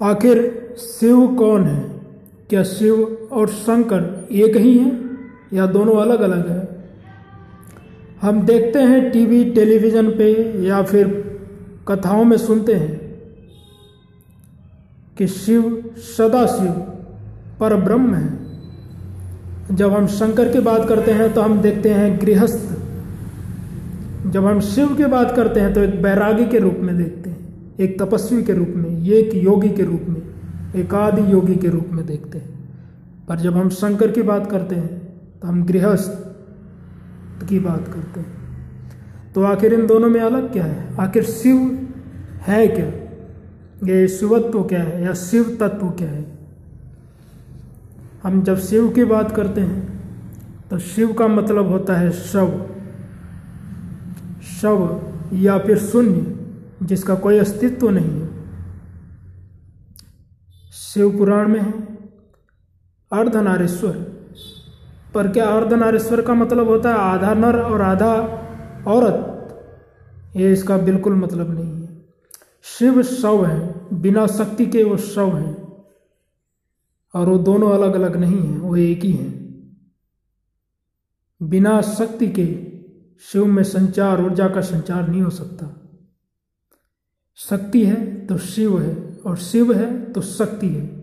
आखिर शिव कौन है? क्या शिव और शंकर एक ही हैं या दोनों अलग अलग हैं? हम देखते हैं टीवी, टेलीविज़न पे या फिर कथाओं में सुनते हैं कि शिव सदा शिव पर ब्रह्म है। जब हम शंकर की बात करते हैं तो हम देखते हैं गृहस्थ। जब हम शिव की बात करते हैं तो एक बैरागी के रूप में देखते हैं। एक तपस्वी के रूप में, एक योगी के रूप में, एक आदि योगी के रूप में देखते हैं। पर जब हम शंकर की बात करते हैं तो हम गृहस्थ की बात करते हैं। तो आखिर इन दोनों में अलग क्या है? आखिर शिव है क्या? ये शिवत्व क्या है या शिव तत्व क्या है? हम जब शिव की बात करते हैं तो शिव का मतलब होता है शव। शव या फिर शून्य। जिसका कोई अस्तित्व नहीं है। शिव पुराण में है, अर्धनारेश्वर। पर क्या अर्धनारेश्वर का मतलब होता है आधा नर और आधा औरत? ये इसका बिल्कुल मतलब नहीं है। शिव शव है, बिना शक्ति के वो शव हैं। और वो दोनों अलग अलग नहीं हैं, वो एक ही हैं। बिना शक्ति के शिव में संचार, ऊर्जा का संचार नहीं हो सकता। शक्ति है तो शिव है और शिव है तो शक्ति है।